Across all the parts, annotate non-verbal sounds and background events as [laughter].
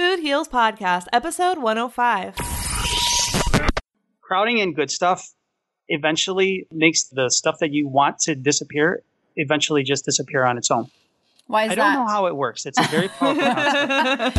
Food Heals Podcast, episode 105. crowding in good stuff eventually makes the stuff that you want to disappear eventually just disappear on its own. Why is I don't that? know how it works. It's a very [laughs] powerful concept.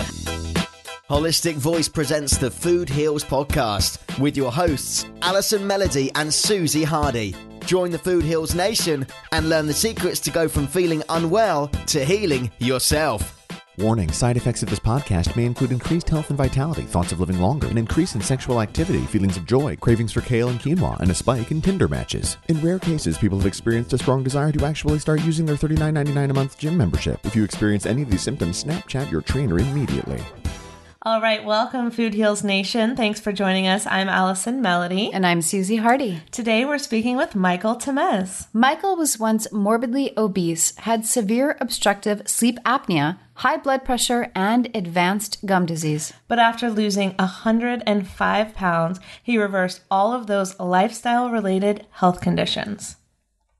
Holistic Voice presents the Food Heals podcast with your hosts, Alison Melody and Susie Hardy. Join the Food Heals Nation and learn the secrets to go from feeling unwell to healing yourself. Warning side effects of this podcast may include increased health and vitality, thoughts of living longer, an increase in sexual activity, feelings of joy, cravings for kale and quinoa, and a spike in Tinder matches. In rare cases, people have experienced a strong desire to actually start using their $39.99 a month gym membership. If you experience any of these symptoms, Snapchat your trainer immediately. All right, welcome, Food Heals Nation. Thanks for joining us. I'm Allison Melody. And I'm Susie Hardy. Today we're speaking with Michael Tamez. Michael was once morbidly obese, had severe obstructive sleep apnea, high blood pressure, and advanced gum disease. But after losing 105 pounds, he reversed all of those lifestyle related health conditions.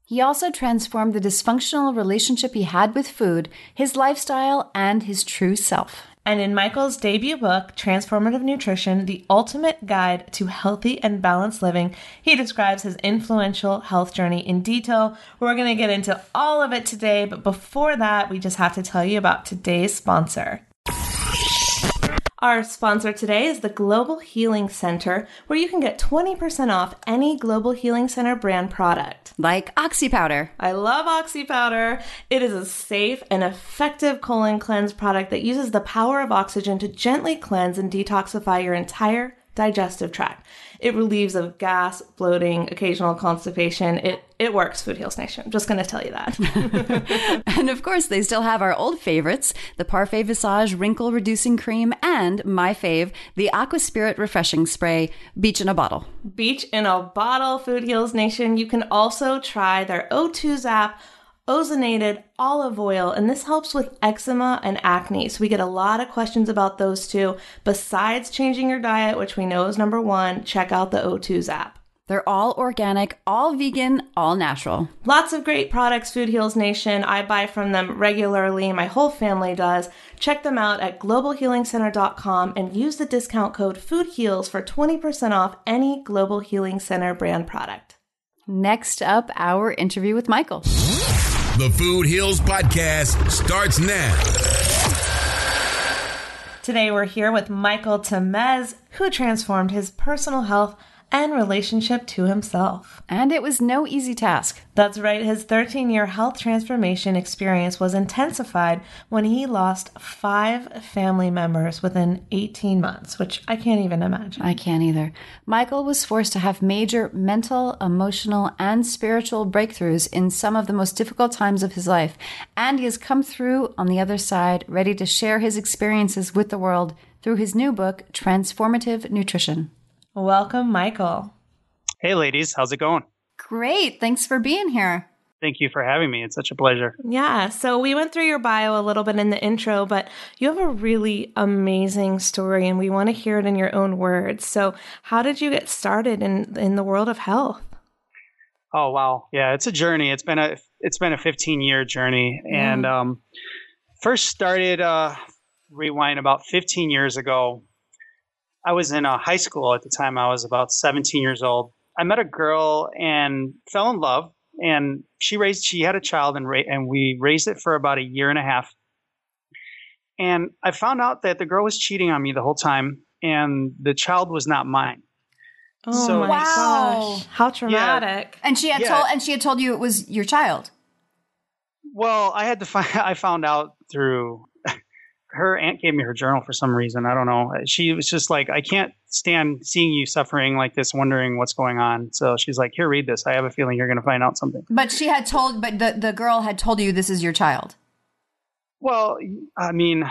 He also transformed the dysfunctional relationship he had with food, his lifestyle, and his true self. And in Michael's debut book, Transformative Nutrition The Ultimate Guide to Healthy and Balanced Living, he describes his influential health journey in detail. We're going to get into all of it today, but before that, we just have to tell you about today's sponsor. Our sponsor today is the Global Healing Center, where you can get 20% off any Global Healing Center brand product. Like Oxy Powder. I love Oxy Powder. It is a safe and effective colon cleanse product that uses the power of oxygen to gently cleanse and detoxify your entire digestive tract. It relieves of gas, bloating, occasional constipation. It it works, Food Heals Nation. I'm just going to tell you that. [laughs] And of course, they still have our old favorites the Parfait Visage Wrinkle Reducing Cream and my fave, the Aqua Spirit Refreshing Spray Beach in a Bottle. Beach in a bottle, Food Heals Nation. You can also try their O2 Zap ozonated olive oil, and this helps with eczema and acne. So we get a lot of questions about those two. Besides changing your diet, which we know is number one, check out the O2 Zap. They're all organic, all vegan, all natural. Lots of great products, Food Heals Nation. I buy from them regularly. My whole family does. Check them out at globalhealingcenter.com and use the discount code FOODHEALS for 20% off any Global Healing Center brand product. Next up, our interview with Michael. The Food Heals Podcast starts now. Today we're here with Michael Tamez, who transformed his personal health and relationship to himself. And it was no easy task. That's right, his 13 year health transformation experience was intensified when he lost five family members within 18 months, which I can't even imagine. I can't either. Michael was forced to have major mental, emotional, and spiritual breakthroughs in some of the most difficult times of his life, and he has come through on the other side, ready to share his experiences with the world through his new book, Transformative Nutrition. Welcome, Michael. hey, ladies, how's it going? Great. Thanks for being here. Thank you for having me. It's such a pleasure. Yeah, so we went through your bio a little bit in the intro, but you have a really amazing story and we want to hear it in your own words. So, how did you get started in in the world of health? Oh wow, yeah, it's a journey. It's been a it's been a 15 year journey, and um, first started uh, rewind about 15 years ago. I was in a high school at the time. I was about 17 years old. I met a girl and fell in love, and she raised she had a child and ra- and we raised it for about a year and a half. And I found out that the girl was cheating on me the whole time, and the child was not mine. Oh So- my Wow. gosh, how traumatic. And she had Yeah. told and she had told you it was your child. Well, I had to find. [laughs] I found out through her aunt gave me her journal for some reason. I don't know. She was just like, I can't stand seeing you suffering like this, wondering what's going on. So she's like, Here, read this. I have a feeling you're going to find out something. But she had told but the, the girl had told you this is your child. Well, I mean,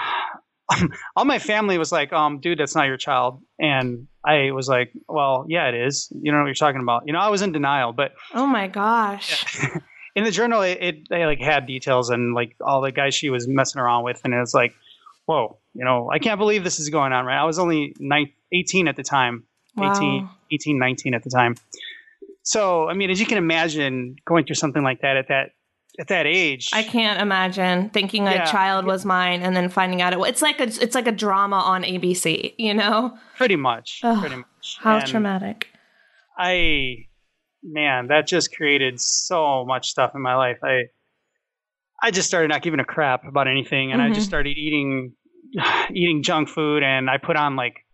[sighs] all my family was like, um, dude, that's not your child. And I was like, well, yeah, it is. You know what you're talking about. You know, I was in denial, but Oh my gosh. [laughs] in the journal, it, it they like had details and like all the guys she was messing around with, and it was like, whoa, you know, I can't believe this is going on. Right? I was only nine, 18 at the time, Wow. 18, 18, 19 at the time. So, I mean, as you can imagine, going through something like that at that at that age, I can't imagine thinking a child was mine and then finding out it. It's like a it's like a drama on ABC. You know pretty much, Ugh, pretty much. how And traumatic. I, man, that just created so much stuff in my life. I, I just started not giving a crap about anything, and I Mhm. just started eating, [sighs] eating junk food, and I put on like,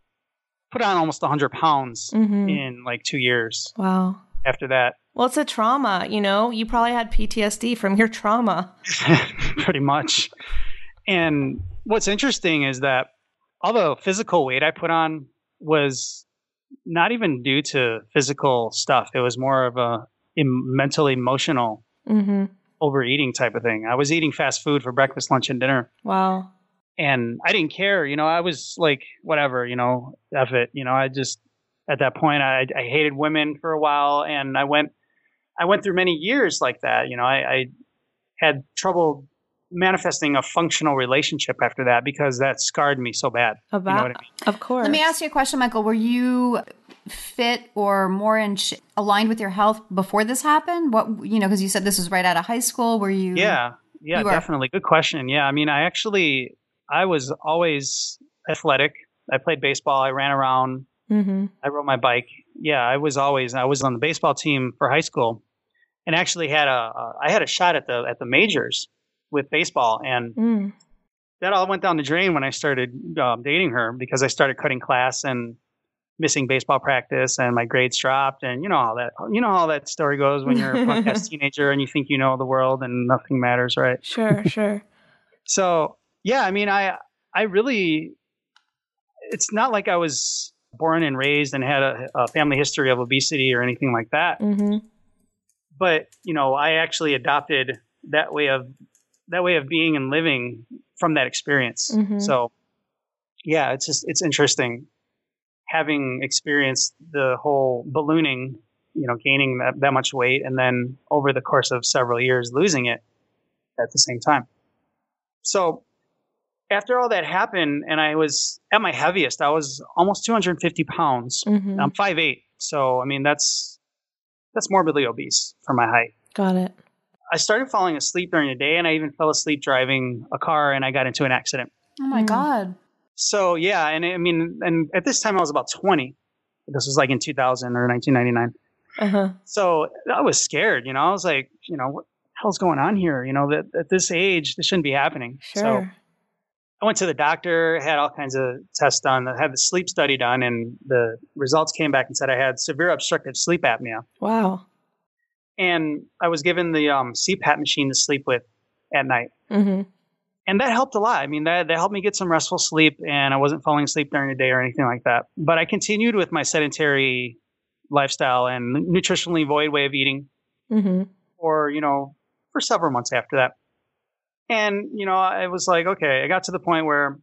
put on almost hundred pounds hmm in like two years Wow. after that. Well, it's a trauma. You know, you probably had PTSD from your trauma. [laughs] pretty much. And what's interesting is that all the physical weight I put on was not even due to physical stuff. It was more of a mental, emotional hmm overeating type of thing. I was eating fast food for breakfast, lunch, and dinner, Wow. and I didn't care. You know, I was like, whatever. You know, F it. You know, I just at that point I, I hated women for a while, and I went I went through many years like that. You know, I, I had trouble manifesting a functional relationship after that because that scarred me so bad. About, You know what I mean? of course. Let me ask you a question, Michael. Were you fit or more in sh- aligned with your health before this happened? What you know, because you said this was right out of high school. Were you? Yeah, yeah, You definitely. Good question. Yeah, I mean, I actually I was always athletic. I played baseball. I ran around. hmm I rode my bike. Yeah, I was always I was on the baseball team for high school, and actually had a a I had a shot at the at the majors with baseball, and Mm. that all went down the drain when I started um, dating her because I started cutting class and missing baseball practice, and my grades dropped, and you know how that you know how that story goes when you're a [laughs] ass teenager and you think you know the world and nothing matters, right? Sure, [laughs] sure. So yeah, I mean, I I really, it's not like I was born and raised and had a, a family history of obesity or anything like that. hmm But you know, I actually adopted that way of that way of being and living from that experience. Mhm. So yeah, it's just it's interesting having experienced the whole ballooning, you know, gaining that, that much weight and then over the course of several years losing it at the same time. So after all that happened and I was at my heaviest, I was almost 250 pounds. hmm I'm 5'8". So, I mean, that's, that's morbidly obese for my height. Got it. I started falling asleep during the day and I even fell asleep driving a car and I got into an accident. Oh my Mm. God. So yeah, and I mean, and at this time I was about 20. This was like in 2000 or 1999. Uh-huh. So I was scared, you know, I was like, you know, what the hell's going on here? You know, that at this age, this shouldn't be happening. So Sure. I went to the doctor, had all kinds of tests done, I had the sleep study done, and the results came back and said I had severe obstructive sleep apnea. wow. And I was given the um, CPAP machine to sleep with at night. hmm and that helped a lot. I mean, that, that helped me get some restful sleep, and I wasn't falling asleep during the day or anything like that. But I continued with my sedentary lifestyle and nutritionally void way of eating hmm for you know for several months after that. And you know, I was like, okay, I got to the point where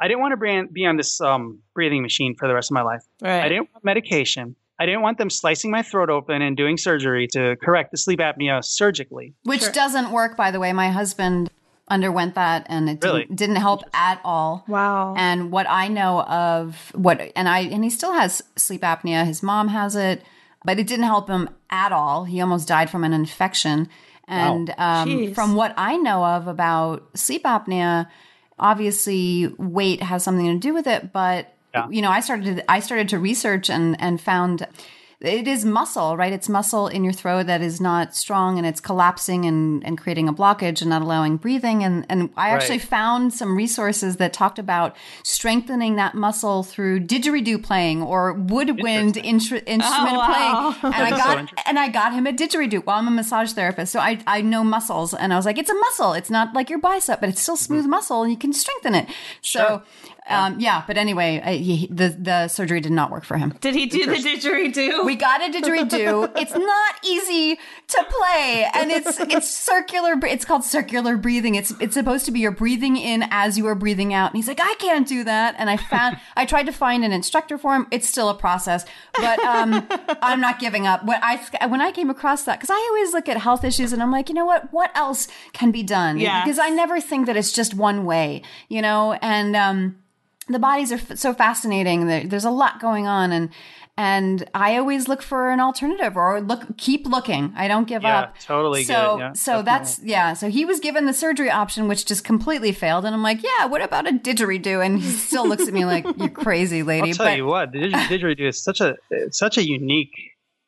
I didn't want to be on, be on this um, breathing machine for the rest of my life. Right. I didn't want medication. I didn't want them slicing my throat open and doing surgery to correct the sleep apnea surgically. Which Sure. doesn't work, by the way. My husband underwent that and it Really? didn't, didn't help at all. Wow. And what I know of what, and I, and he still has sleep apnea. His mom has it, but it didn't help him at all. He almost died from an infection. And um, from what I know of about sleep apnea, obviously weight has something to do with it. But Yeah. you know, I started to, I started to research and and found it is muscle, right? It's muscle in your throat that is not strong and it's collapsing and, and creating a blockage and not allowing breathing. And, and I actually Right. found some resources that talked about strengthening that muscle through didgeridoo playing or woodwind instru- instrument Oh, wow. playing. And I That's so got and I got him a didgeridoo. Well, I'm a massage therapist, so I I know muscles, and I was like, it's a muscle. It's not like your bicep, but it's still smooth Mm-hmm. muscle, and you can strengthen it. So, um, yeah. But anyway, I, he, the the surgery did not work for him. Did he do the didgeridoo? We got a didgeridoo. it's not easy to play, and it's it's circular. It's called circular breathing. It's it's supposed to be you're breathing in as you are breathing out. And he's like, I can't do that. And I found I tried to find an instructor for him. It's still a process, but um, I'm not giving up. When I when I came across that, because I always look at health issues and I'm like, you know what? What else can be done? Yes. Because I never think that it's just one way. You know, and um, the bodies are f- so fascinating. There, there's a lot going on, and and I always look for an alternative or look keep looking. I don't give Yeah, up. totally So good. Yeah, so that's yeah. So he was given the surgery option, which just completely failed, and I'm like, yeah, what about a didgeridoo? And he still looks at me like you're [laughs] crazy, lady. I'll tell but you what, the didgeridoo is such a such a unique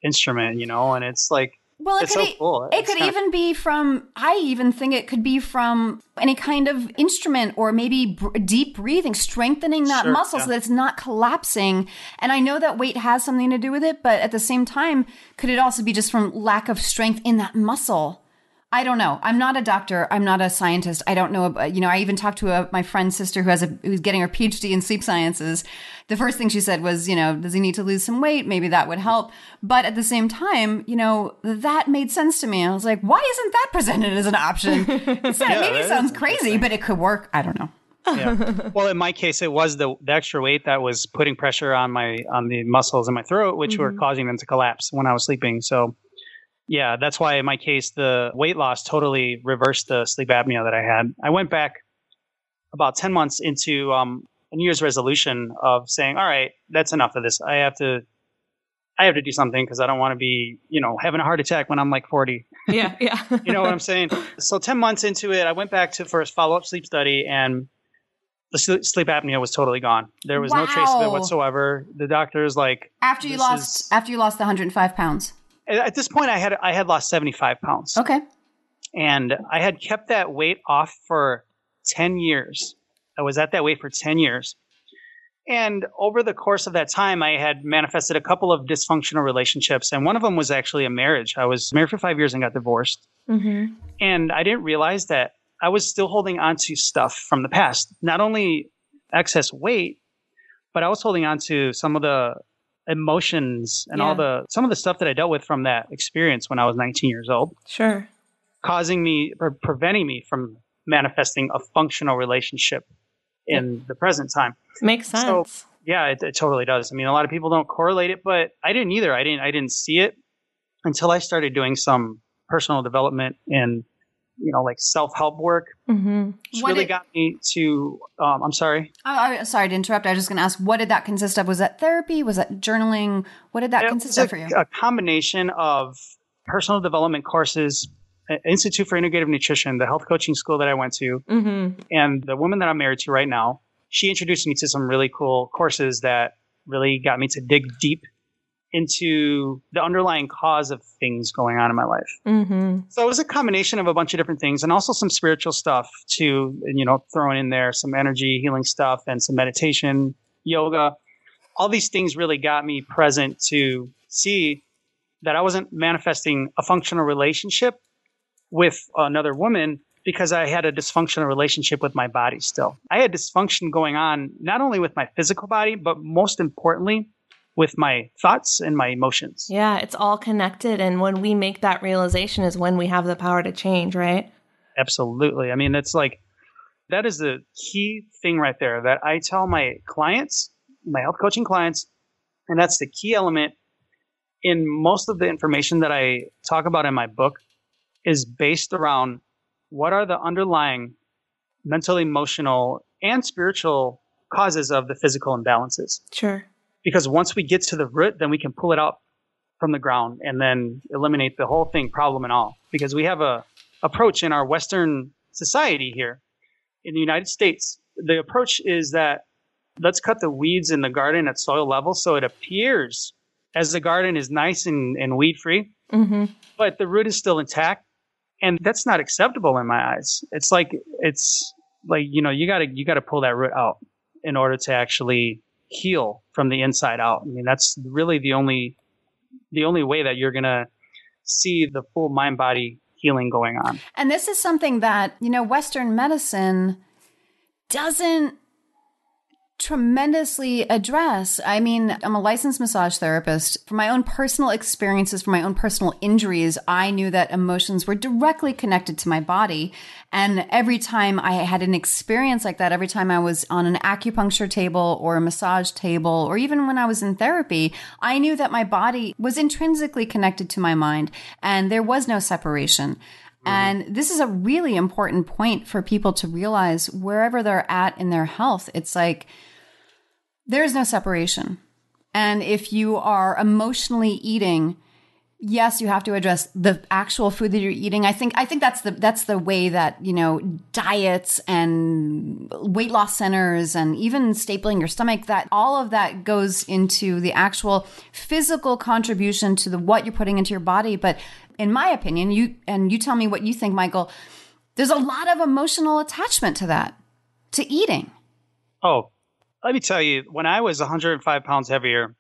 instrument, you know, and it's like Well, it It's could, so cool. it could even be from, I even think it could be from any kind of instrument or maybe br- deep breathing, strengthening that Sure, muscle yeah. so that it's not collapsing. And I know that weight has something to do with it, but at the same time, could it also be just from lack of strength in that muscle? I don't know. I'm not a doctor. I'm not a scientist. I don't know. About, you know, I even talked to a, my friend's sister who has a who's getting her PhD in sleep sciences. The first thing she said was, you know, does he need to lose some weight? Maybe that would help. But at the same time, you know, that made sense to me. I was like, why isn't that presented as an option? [laughs] It's not- Yeah, maybe it sounds crazy, but it could work. I don't know. yeah. [laughs] Well, in my case, it was the, the extra weight that was putting pressure on my on the muscles in my throat, which were mm-hmm. causing them to collapse when I was sleeping. So, yeah, that's why in my case, the weight loss totally reversed the sleep apnea that I had. I went back about ten months into um, a New Year's resolution of saying, "All right, that's enough of this. I have to." I have to do something because I don't want to be, you know, having a heart attack when I'm like 40. Yeah, yeah. [laughs] You know what I'm saying? So 10 months into it, I went back to first follow up sleep study and the sleep apnea was totally gone. There was no trace of it whatsoever. The doctor's like, After you lost, is- after you lost the 105 pounds. At this point, I had I had lost 75 pounds, Okay. and I had kept that weight off for 10 years. I was at that weight for 10 years, and over the course of that time, I had manifested a couple of dysfunctional relationships, and one of them was actually a marriage. I was married for five years and got divorced. Mm-hmm. And I didn't realize that I was still holding on to stuff from the past. Not only excess weight, but I was holding on to some of the emotions and all the some of the stuff that I dealt with from that experience when I was 19 years old, Sure. causing me or preventing me from manifesting a functional relationship in the present time. Makes So- sense. Yeah, it, it totally does. I mean, a lot of people don't correlate it, but I didn't either. I didn't. I didn't see it until I started doing some personal development and you know, like self help work. mm-hmm. Which What really did- got me to. Um, I'm sorry. Oh, I, sorry to interrupt. I was just going to ask, what did that consist of? Was that therapy? Was that journaling? What did that It consist was of for you? a, a combination of personal development courses, uh, Institute for Integrative Nutrition, the health coaching school that I went to, Mm-hmm. and the woman that I'm married to right now. She introduced me to some really cool courses that really got me to dig deep into the underlying cause of things going on in my life. Mm-hmm. So it was a combination of a bunch of different things and also some spiritual stuff too, you know, throwing in there some energy healing stuff and some meditation, yoga. All these things really got me present to see that I wasn't manifesting a functional relationship with another woman because I had a dysfunctional relationship with my body still. I had dysfunction going on not only with my physical body, but most importantly, with my thoughts and my emotions. Yeah, it's all connected. And when we make that realization is when we have the power to change, right? Absolutely. I mean, it's like that is the key thing right there that I tell my clients, my health coaching clients, and that's the key element in most of the information that I talk about in my book is based around what are the underlying mental, emotional, and spiritual causes of the physical imbalances. Sure. Because once we get to the root, then we can pull it up from the ground and then eliminate the whole thing, problem and all. Because we have a approach in our Western society here in the United States. The approach is that let's cut the weeds in the garden at soil level so it appears as the garden is nice and, and weed free, Mm-hmm. but the root is still intact. And that's not acceptable in my eyes. It's like, it's like, you know, you gotta, you gotta pull that root out in order to actually heal from the inside out. I mean, that's really the only, the only way that you're gonna see the full mind body healing going on. And this is something that, you know, Western medicine doesn't tremendously address. I mean, I'm a licensed massage therapist. From my own personal experiences, from my own personal injuries, I knew that emotions were directly connected to my body. And every time I had an experience like that, every time I was on an acupuncture table or a massage table, or even when I was in therapy, I knew that my body was intrinsically connected to my mind and there was no separation. Mm-hmm. And this is a really important point for people to realize wherever they're at in their health. It's like there's no separation. And if you are emotionally eating, yes, you have to address the actual food that you're eating. I think I think that's the that's the way that, you know, diets and weight loss centers and even stapling your stomach that all of that goes into the actual physical contribution to the what you're putting into your body, but in my opinion, you and you tell me what you think, Michael, there's a lot of emotional attachment to that, to eating. Oh, let me tell you, when I was 105 pounds heavier,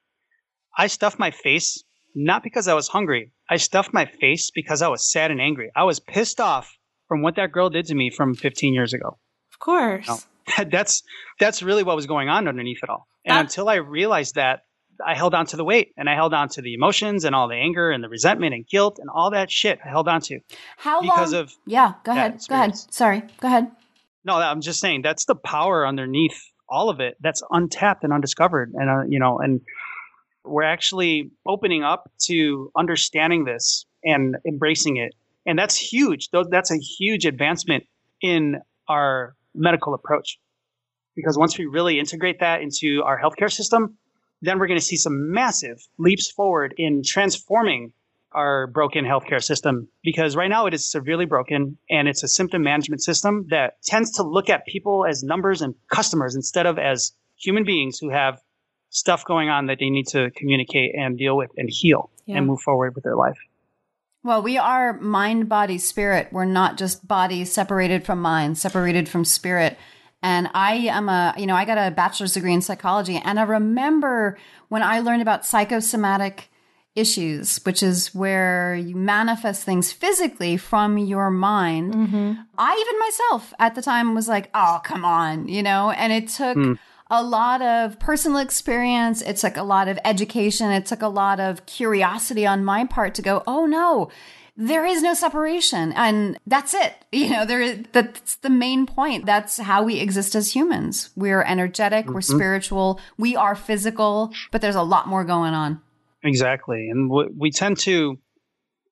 I stuffed my face not because I was hungry. I stuffed my face because I was sad and angry. I was pissed off from what that girl did to me from 15 years ago. Of course. [laughs] That's that's really what was going on underneath it all. And That's- until I realized that, I held on to the weight and I held on to the emotions and all the anger and the resentment and guilt and all that shit. I held on to. How Because long? of yeah, go ahead. Go ahead. Sorry. Go ahead. No, I'm just saying that's the power underneath all of it that's untapped and undiscovered. And, uh, you know, and we're actually opening up to understanding this and embracing it. And that's huge. That's a huge advancement in our medical approach. Because once we really integrate that into our healthcare system, then we're going to see some massive leaps forward in transforming our broken healthcare system because right now it is severely broken and it's a symptom management system that tends to look at people as numbers and customers instead of as human beings who have stuff going on that they need to communicate and deal with and heal Yeah. and move forward with their life. Well, we are mind, body, spirit. We're not just body separated from mind, separated from spirit. And I am a, you know, I got a bachelor's degree in psychology. And I remember when I learned about psychosomatic issues, which is where you manifest things physically from your mind. Mm-hmm. I even myself at the time was like, oh, come on, you know, and it took hmm. a lot of personal experience. It took a lot of education. It took a lot of curiosity on my part to go, oh no, there is no separation. And that's it. [laughs] You know, there is, that's the main point. That's how we exist as humans. We're energetic. We're mm-hmm. spiritual. We are physical, but there's a lot more going on. Exactly. And w- we tend to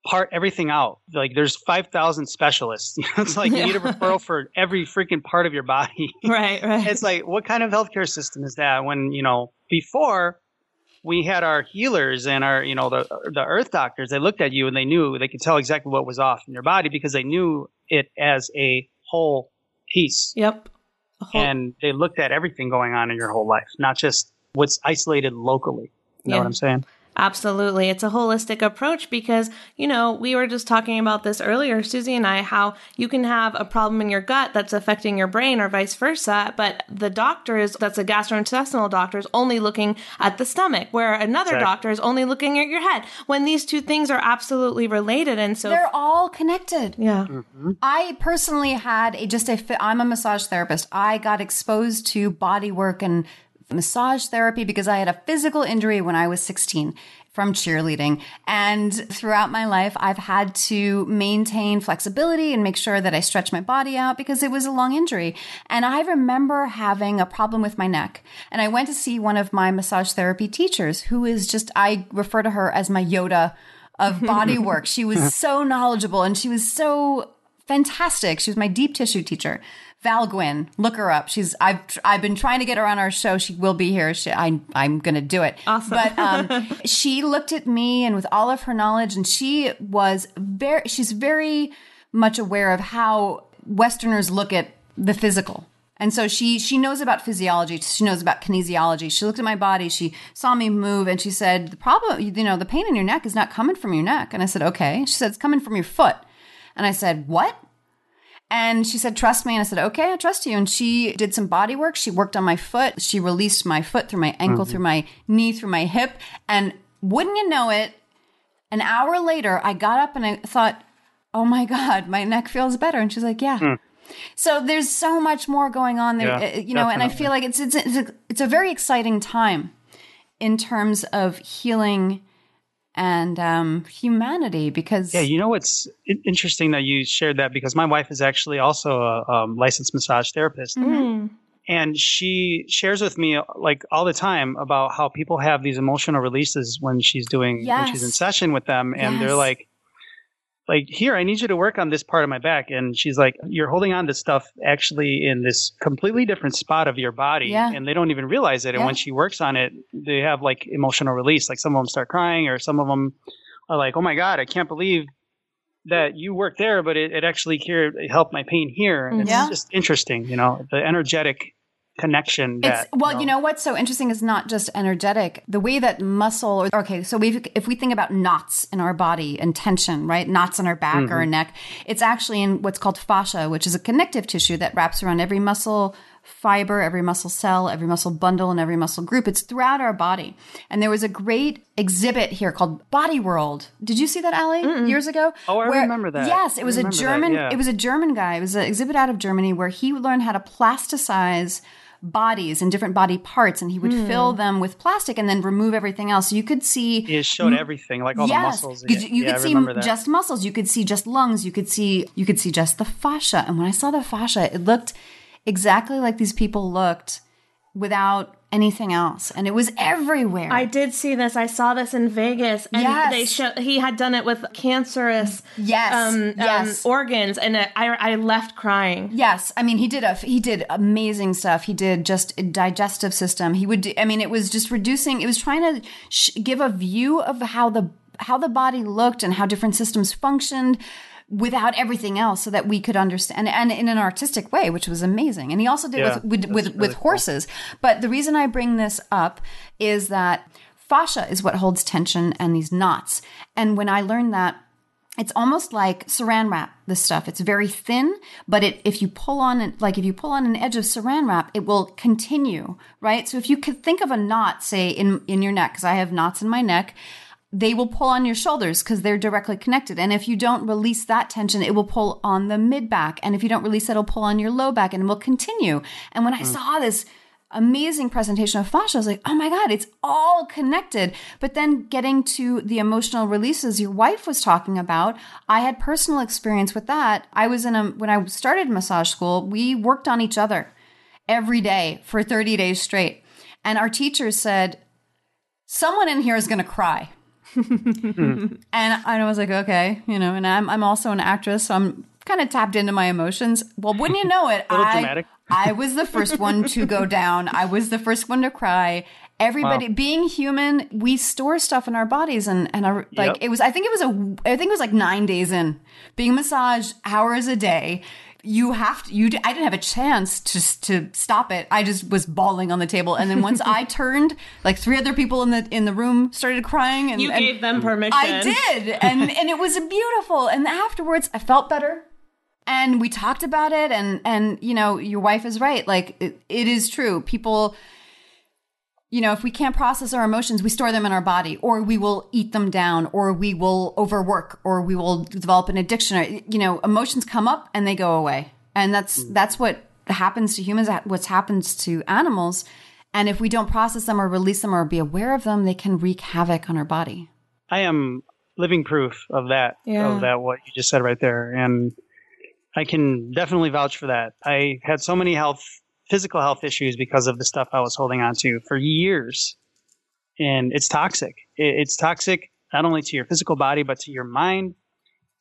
part everything out. Like there's 5,000 specialists. [laughs] it's like you need a referral for every freaking part of your body. [laughs] Right, right. it's like what kind of healthcare system is that when you know before we had our healers and our you know the the earth doctors they looked at you and they knew they could tell exactly what was off in your body because they knew it as a whole piece yep. Whole- and they looked at everything going on in your whole life not just what's isolated locally you know Yeah. what i'm saying Absolutely. It's a holistic approach because, you know, we were just talking about this earlier, Susie and I, how you can have a problem in your gut that's affecting your brain or vice versa, but the doctor is, that's a gastrointestinal doctor, is only looking at the stomach, where another Exactly. doctor is only looking at your head, when these two things are absolutely related. And so, They're all connected. yeah. Mm-hmm. I personally had a just a fi- I'm a massage therapist. I got exposed to body work and massage therapy because I had a physical injury when I was 16 from cheerleading. And throughout my life, I've had to maintain flexibility and make sure that I stretch my body out because it was a long injury. And I remember having a problem with my neck. And I went to see one of my massage therapy teachers who is just, I refer to her as my Yoda of [laughs] body work. She was so knowledgeable and she was so fantastic. She was my deep tissue teacher. Val Gwynn, look her up. She's I've I've been trying to get her on our show. She will be here. She, I I'm gonna do it. Awesome. But um, [laughs] she looked at me and with all of her knowledge, and she was very. She's very much aware of how Westerners look at the physical. And so she she knows about physiology. She knows about kinesiology. She looked at my body. She saw me move, and she said, "The problem, you know, the pain in your neck is not coming from your neck." And I said, "Okay." She said, "It's coming from your foot." And I said, "What?" And she said, Trust me. And I said, Okay, I trust you. And she did some body work. She worked on my foot. She released my foot through my ankle, through my knee, through my hip. And wouldn't you know it, an hour later, I got up and I thought, Oh my God, my neck feels better. And she's like, Yeah. So there's so much more going on there, Yeah, uh, you know, and I feel like it's, it's, it's, a, it's a very exciting time in terms of healing and um, humanity because Yeah, you know what's interesting that you shared that because my wife is actually also a um, licensed massage therapist, and she shares with me like all the time about how people have these emotional releases when she's doing when she's in session with them, and they're like, like here i need you to work on this part of my back and she's like you're holding on to stuff actually in this completely different spot of your body Yeah. and they don't even realize it and Yeah. when she works on it they have like emotional release like some of them start crying or some of them are like oh my god i can't believe that you work there but it, it actually cured it helped my pain here and it's mm-hmm. Yeah. just interesting you know the energetic connection that It's well, you know what's so interesting is not just energetic. The way that muscle, or okay, so we if we think about knots in our body and tension, right? Knots in our back or our mm-hmm. neck, it's actually in what's called fascia, which is a connective tissue that wraps around every muscle fiber, every muscle cell, every muscle bundle, and every muscle group. It's throughout our body. And there was a great exhibit here called Body World. Did you see that, Allie, years ago? Oh, I Where- remember that. Yes, it was a that, German. yeah. It was a German guy. It was an exhibit out of Germany where he learned how to plasticize bodies and different body parts, and he would fill hmm. them with plastic and then remove everything else. So you could see it showed everything like all the muscles 'cause yeah, you yeah, could I see just muscles. You could see just lungs. You could see you could see just the fascia. And when I saw the fascia, it looked exactly like these people looked without anything else, and it was everywhere. I did see this. I saw this in Vegas, and Yes. they show he had done it with cancerous Yes, um, yes. um, organs, and I, I left crying. Yes, I mean he did a he did amazing stuff. He did just a digestive system. He would do, I mean it was just reducing. It was trying to sh- give a view of how the how the body looked and how different systems functioned without everything else so that we could understand and in an artistic way which was amazing. And he also did Yeah, with with with, really with cool. horses. But the reason i bring this up is that fascia is what holds tension and these knots. And when i learned that it's almost like saran wrap this stuff. It's very thin but it if you pull on it like if you pull on an edge of saran wrap it will continue right? So if you could think of a knot say in in your neck because i have knots in my neck they will pull on your shoulders because they're directly connected. And if you don't release that tension, it will pull on the mid back. And if you don't release it, it'll pull on your low back and it will continue. And when I mm. saw this amazing presentation of fascia, I was like, oh my God, it's all connected. But then getting to the emotional releases your wife was talking about, I had personal experience with that. I was in a, when I started massage school, we worked on each other every day for 30 days straight. And our teachers said, someone in here is going to cry. Mm-hmm. [laughs] and I was like, okay, you know, and I'm I'm also an actress, so I'm kind of tapped into my emotions. Well, wouldn't you know it, [laughs] I dramatic. [laughs] I was the first one to go down. I was the first one to cry. Everybody, being human, we store stuff in our bodies, and and I, like Yep. it was. I think it was a. I think it was like nine days in being massaged hours a day. You have to. You. d- I didn't have a chance to to stop it. I just was bawling on the table, and then [laughs] once I turned, like three other people in the in the room started crying, and You and gave them permission. I did, and and it was beautiful. And afterwards, I felt better, and we talked about it. And and you know, your wife is right. Like it, it is true. People, you know, if we can't process our emotions, we store them in our body, or we will eat them down, or we will overwork, or we will develop an addiction. Or, you know, emotions come up and they go away, and that's mm. that's what happens to humans. What happens to animals. And if we don't process them or release them or be aware of them, they can wreak havoc on our body. I am living proof of that. Yeah. Of that, what you just said right there, and I can definitely vouch for that. I had so many health, physical health issues because of the stuff I was holding on to for years, and it's toxic. It's toxic not only to your physical body, but to your mind,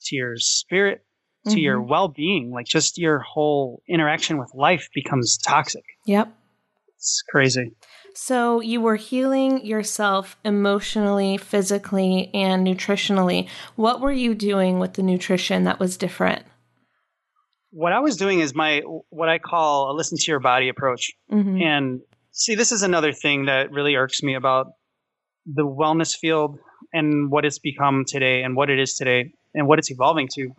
to your spirit, to your mm-hmm. well-being. Like just your whole interaction with life becomes toxic. Yep. It's crazy. So you were healing yourself emotionally, physically, and nutritionally. What were you doing with the nutrition that was different? What I was doing is my what I call a listen to your body approach. Mhm. And see, this is another thing that really irks me about the wellness field and what it's become today and what it is today and what it's evolving to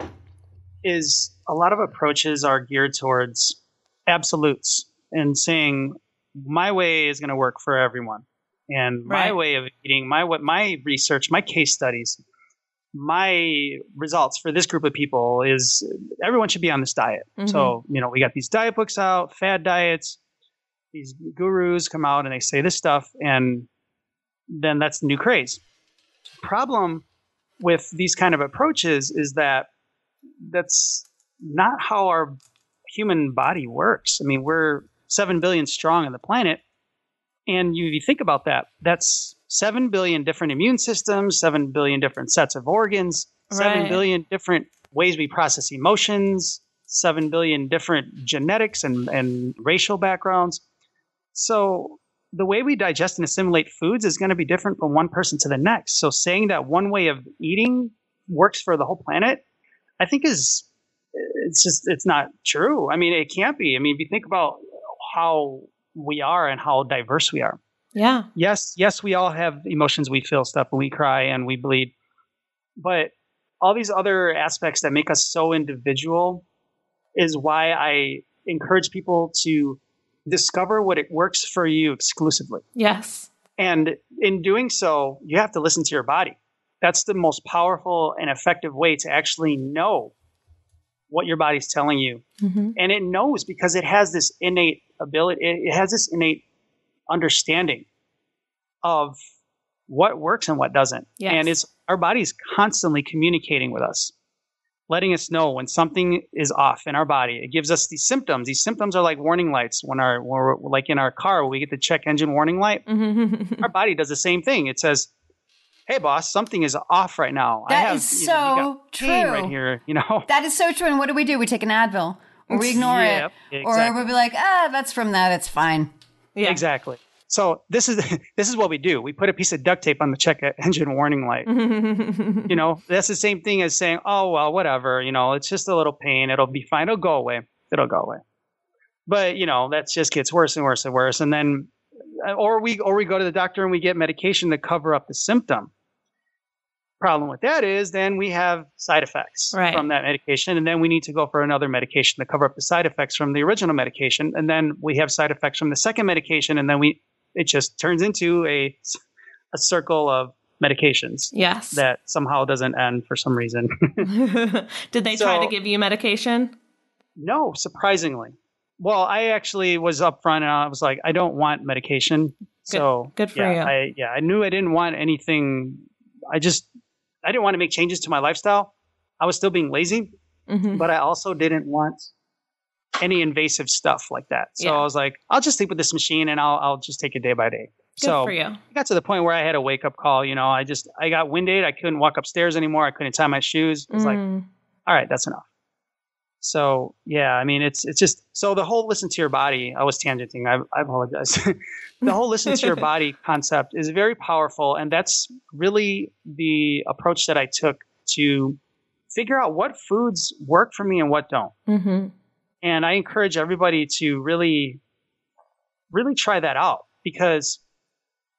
is a lot of approaches are geared towards absolutes and saying my way is going to work for everyone and my way of eating my what my research my case studies my results for this group of people is everyone should be on this diet. So, mm-hmm. you know, we got these diet books out, fad diets, these gurus come out and they say this stuff, and then that's the new craze. Problem with these kind of approaches is that that's not how our human body works. I mean, we're 7 billion strong on the planet. And you, you think about that, that's 7 billion different immune systems, 7 billion different sets of organs. Seven Right. billion different ways we process emotions, seven billion different genetics and, and racial backgrounds. So the way we digest and assimilate foods is going to be different from one person to the next. So saying that one way of eating works for the whole planet, I think is it's just it's not true. I mean, it can't be. I mean, if you think about how we are and how diverse we are. Yeah. Yes, yes, we all have emotions. We feel stuff and we cry and we bleed. But all these other aspects that make us so individual is why I encourage people to discover what it works for you exclusively. Yes. And in doing so, you have to listen to your body. That's the most powerful and effective way to actually know what your body's telling you. Mhm. And it knows because it has this innate ability, it it has this innate understanding of what works and what doesn't. Yes. And it's our body's constantly communicating with us, letting us know when something is off in our body. It gives us these symptoms. These symptoms are like warning lights when our, when we're, like in our car, we get the check engine warning light Mhm. [laughs] our body does the same thing. It says, "Hey, boss, something is off right now. I That have is know, so pain true. right here." You know, [laughs] That is so true. And what do we do? We take an Advil, or we ignore it, or we'll be like, ah, that's from that. It's fine. Yeah. exactly. So this is [laughs] this is what we do. We put a piece of duct tape on the check [laughs] engine warning light. [laughs] you know, that's the same thing as saying, "Oh well, whatever. You know, it's just a little pain. It'll be fine. It'll go away. It'll go away." But you know, that just gets worse and worse and worse. And then, uh, or we or we go to the doctor and we get medication to cover up the symptom. Problem with that is then we have side effects Right. from that medication, and then we need to go for another medication to cover up the side effects from the original medication, and then we have side effects from the second medication, and then we it just turns into a a circle of medications Yes. that somehow doesn't end for some reason. [laughs] Did they try to give you medication? no, surprisingly. Well, I actually was upfront and I was like, I don't want medication. So good for yeah, you. I yeah, I knew I didn't want anything. I just I didn't want to make changes to my lifestyle. I was still being lazy, Mhm. but I also didn't want any invasive stuff like that. So Yeah. I was like, I'll just sleep with this machine and I'll I'll just take it day by day. Good so for you. I got to the point where I had a wake up call. You know, I just I got winded. I couldn't walk upstairs anymore. I couldn't tie my shoes. It was like, Mm. all right, that's enough. So yeah, I mean, it's it's just so the whole listen to your body. I was tangenting. I, I apologize. [laughs] the whole listen to your [laughs] body concept is very powerful, and that's really the approach that I took to figure out what foods work for me and what don't. Mhm. And I encourage everybody to really, really try that out because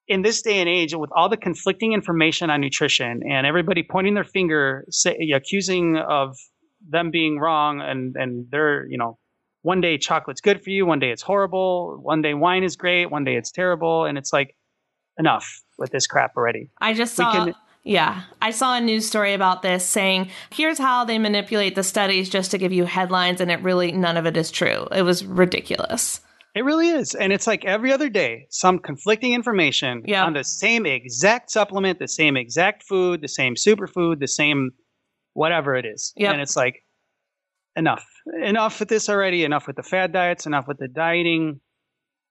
in this day and age, with all the conflicting information on nutrition and everybody pointing their finger, say, accusing of them being wrong, and and they're you know, one day chocolate's good for you, one day it's horrible, one day wine is great, one day it's terrible, and it's like enough with this crap already. I just saw. can- yeah, I saw a news story about this saying, "Here's how they manipulate the studies just to give you headlines," and it really none of it is true. It was ridiculous. It really is. And it's like every other day, some conflicting information Yeah. on the same exact supplement, the same exact food, the same superfood, the same whatever it is. Yep. And it's like, enough. Enough with this already. Enough with the fad diets. Enough with the dieting.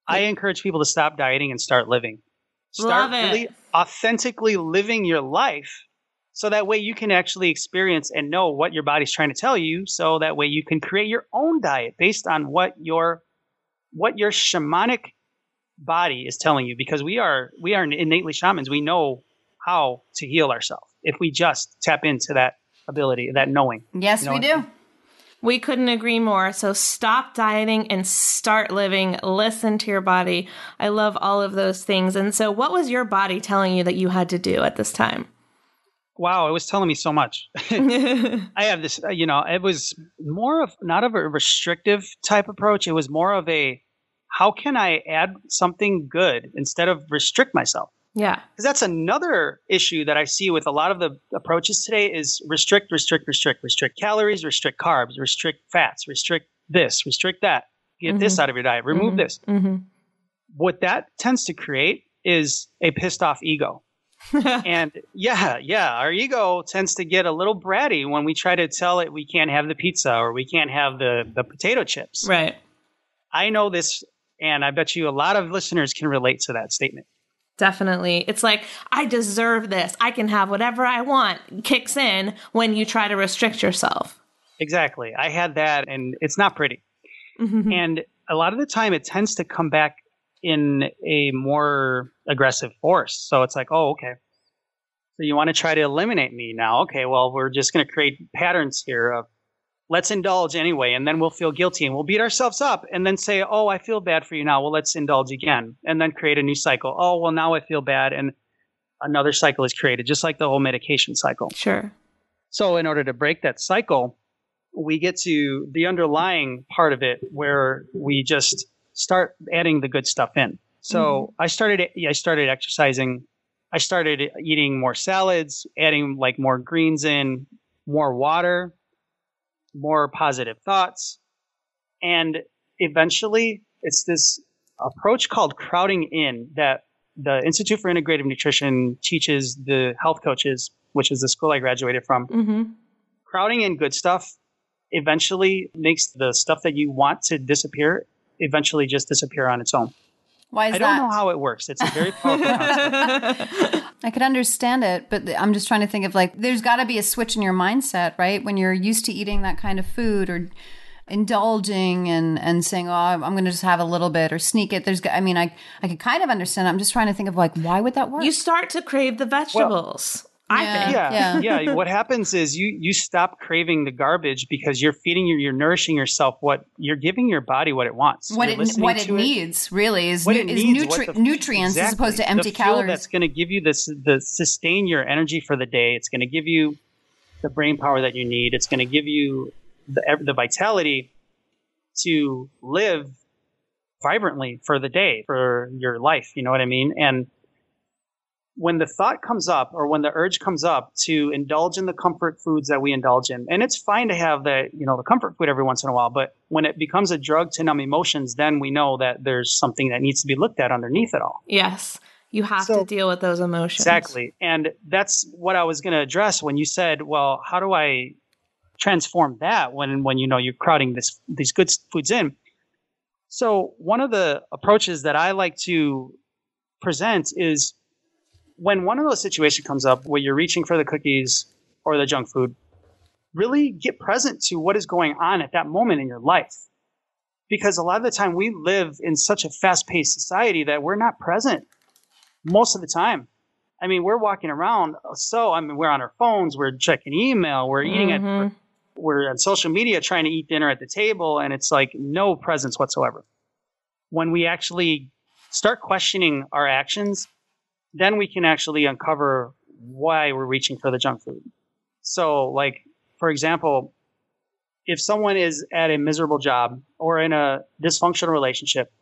I encourage people to stop dieting and start living. Start Love it. really authentically living your life so that way you can actually experience and know what your body's trying to tell you so that way you can create your own diet based on what your what your shamanic body is telling you because we are we are innately shamans we know how to heal ourselves if we just tap into that ability that knowing Yes, You know we do. We couldn't agree more. So stop dieting and start living. Listen to your body. I love all of those things. And so, what was your body telling you that you had to do at this time? wow it was telling me so much [laughs] i have this you know it was more of not of a restrictive type approach it was more of a how can i add something good instead of restrict myself yeah. because that's another issue that I see with a lot of the approaches today is restrict, restrict, restrict, restrict calories, restrict carbs, restrict fats, restrict this, restrict that. Get this out of your diet, remove this. hmm What that tends to create is a pissed off ego. [laughs] and yeah, yeah, our ego tends to get a little bratty when we try to tell it we can't have the pizza or we can't have the, the potato chips. Right. I know this, and I bet you a lot of listeners can relate to that statement. Definitely. It's like, I deserve this. I can have whatever I want. Kicks in when you try to restrict yourself. Exactly. I had that, and it's not pretty. Mm-hmm. And a lot of the time, it tends to come back in a more aggressive force. So it's like, oh, okay. So you want to try to eliminate me now? Okay, well, we're just going to create patterns here of let's indulge anyway, and then we'll feel guilty and we'll beat ourselves up and then say, oh, I feel bad for you now. Well, let's indulge again and then create a new cycle. Oh, well, now I feel bad. And another cycle is created, just like the whole medication cycle. Sure. So, in order to break that cycle, we get to the underlying part of it where we just start adding the good stuff in. So mm-hmm. I started I started exercising. I started eating more salads, adding like more greens in, more water, more positive thoughts. And eventually it's this approach called crowding in that the Institute for Integrative Nutrition teaches the health coaches, which is the school I graduated from. Mm-hmm. Crowding in good stuff eventually makes the stuff that you want to disappear eventually just disappear on its own. Why is that? I don't that? know how it works. It's a very powerful [laughs] concept. I could understand it, but I'm just trying to think of like there's got to be a switch in your mindset, right? When you're used to eating that kind of food or indulging and and saying, "Oh, I'm going to just have a little bit or sneak it." There's I mean, I I could kind of understand. it. I'm just trying to think of like why would that work? You start to crave the vegetables. I Yeah. think. yeah, Yeah. yeah, [laughs] What happens is you you stop craving the garbage because you're feeding your you're nourishing yourself what you're giving your body what it wants. what You're it what it to needs really is What nu- it is needs, nutri- what the- nutrients as opposed to empty the fuel calories. That's going to give you this the sustain your energy for the day. It's going to give you the brain power that you need. It's going to give you the the vitality to live vibrantly for the day for your life. You know what I mean? And when the thought comes up or when the urge comes up to indulge in the comfort foods that we indulge in and it's fine to have the you know the comfort food every once in a while but when it becomes a drug to numb emotions then we know that there's something that needs to be looked at underneath it all Yes. You have So- to deal with those emotions. Exactly. And that's what I was going to address when you said, well, how do I transform that when, when you know, you're crowding this, these good foods in? So one of the approaches that I like to present is when one of those situations comes up where you're reaching for the cookies or the junk food, really get present to what is going on at that moment in your life. Because a lot of the time we live in such a fast paced society that we're not present most of the time. I mean, we're walking around. So, I mean, we're on our phones, we're checking email, we're eating at, Mhm. we're on social media trying to eat dinner at the table, and it's like no presence whatsoever. When we actually start questioning our actions, then we can actually uncover why we're reaching for the junk food. So, like, for example, if someone is at a miserable job or in a dysfunctional relationship,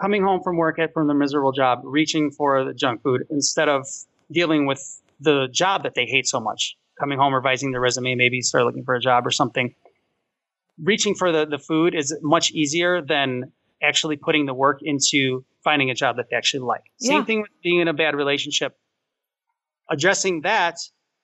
coming home from work at, from their miserable job, reaching for the junk food instead of dealing with the job that they hate so much. Coming home, revising their resume, maybe start looking for a job or something. Reaching for the, the food is much easier than actually putting the work into finding a job that they actually like. Same Yeah. thing with being in a bad relationship. Addressing that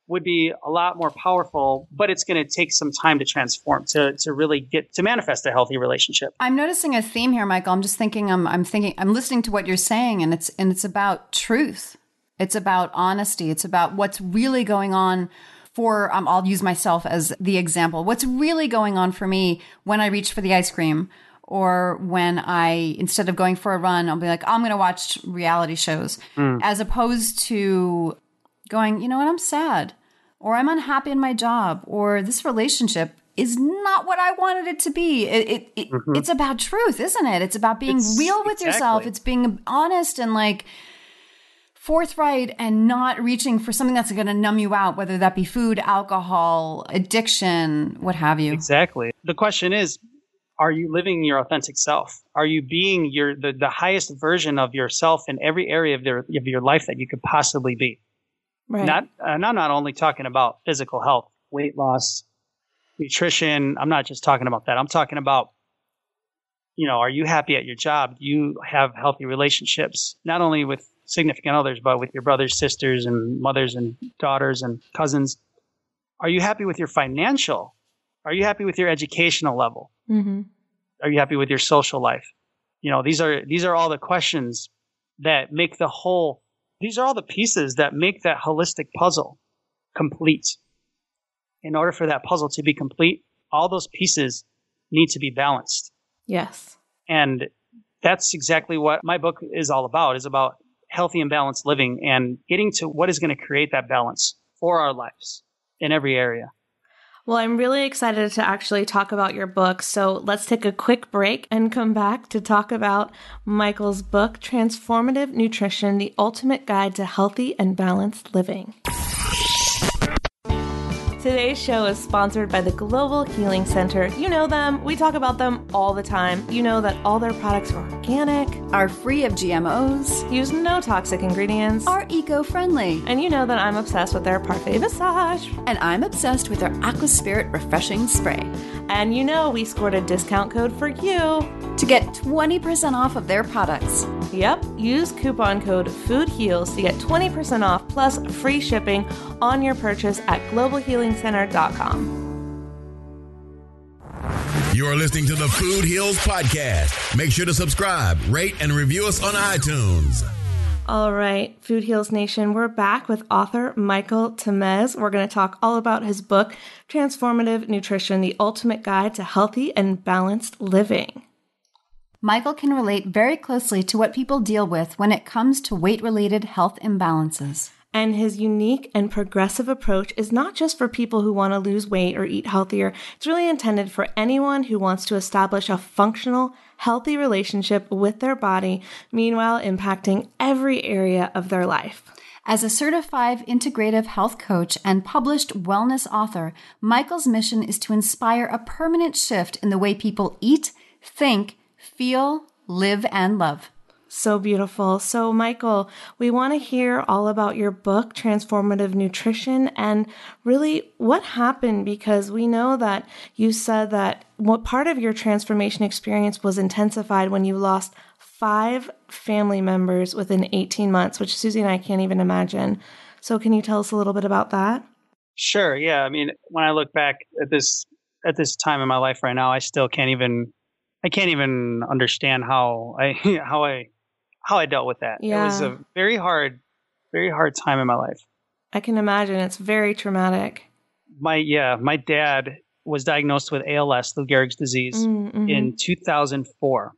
would be a lot more powerful, but it's going to take some time to transform to, to really get to manifest a healthy relationship. I'm noticing a theme here, Michael. I'm just thinking. I'm, I'm thinking. I'm listening to what you're saying, and it's and it's about truth. It's about honesty. It's about what's really going on. For um, I'll use myself as the example. What's really going on for me when I reach for the ice cream, or when I instead of going for a run, I'll be like, oh, I'm going to watch reality shows, mm. as opposed to going, you know what, I'm sad, or I'm unhappy in my job, or this relationship is not what I wanted it to be. It, it, it mm-hmm. it's about truth, isn't it? It's about being It's- real with yourself. It's being honest and like forthright and not reaching for something that's going to numb you out, whether that be food, alcohol, addiction, what have you. Exactly. The question is, are you living your authentic self? Are you being your the, the highest version of yourself in every area of, their, of your life that you could possibly be? Right. Not, and I'm not only talking about physical health, weight loss, nutrition. I'm not just talking about that. I'm talking about, you know, are you happy at your job? Do you have healthy relationships, not only with significant others, but with your brothers, sisters, and mothers, and daughters, and cousins? Are you happy with your financial? Are you happy with your educational level? Mm-hmm. Are you happy with your social life? You know, these are these are all the questions that make the whole these are all the pieces that make that holistic puzzle complete. In order for that puzzle to be complete, all those pieces need to be balanced. Yes. And that's exactly what my book is all about, is about healthy and balanced living and getting to what is going to create that balance for our lives in every area. Well, I'm really excited to actually talk about your book. So let's take a quick break and come back to talk about Michael's book, Transformative Nutrition The Ultimate Guide to Healthy and Balanced Living. Today's show is sponsored by the Global Healing Center. You know them, we talk about them all the time. You know that all their products are organic, Are free of GMOs, use no toxic ingredients, are eco friendly. and you know that I'm obsessed with their parfait massage. And I'm obsessed with their Aqua Spirit refreshing spray. And you know we scored a discount code for you. To get 20% off of their products, Yep, use coupon code FOODHEALS to get 20% off plus free shipping on your purchase at globalhealingcenter.com. You are listening to the Food Heals Podcast. Make sure to subscribe, rate, and review us on iTunes. All right, Food Heals Nation, we're back with author Michael Tamez. We're going to talk all about his book, Transformative Nutrition The Ultimate Guide to Healthy and Balanced Living. Michael can relate very closely to what people deal with when it comes to weight related health imbalances. And his unique and progressive approach is not just for people who want to lose weight or eat healthier. It's really intended for anyone who wants to establish a functional, healthy relationship with their body, meanwhile impacting every area of their life. As a certified integrative health coach and published wellness author, Michael's mission is to inspire a permanent shift in the way people eat, think, feel, live, and love. So beautiful. So, Michael, we want to hear all about your book, Transformative Nutrition, and really what happened because we know that you said that what part of your transformation experience was intensified when you lost five family members within 18 months, which Susie and I can't even imagine. So, can you tell us a little bit about that? Sure. Yeah. I mean, when I look back at this at this time in my life right now, I still can't even I can't even understand how I [laughs] how I how I dealt with that. It was a very hard very hard time in my life. I can imagine it's very traumatic. My yeah, my dad was diagnosed with ALS, Lou Gehrig's disease, Mm, mhm. in 2004.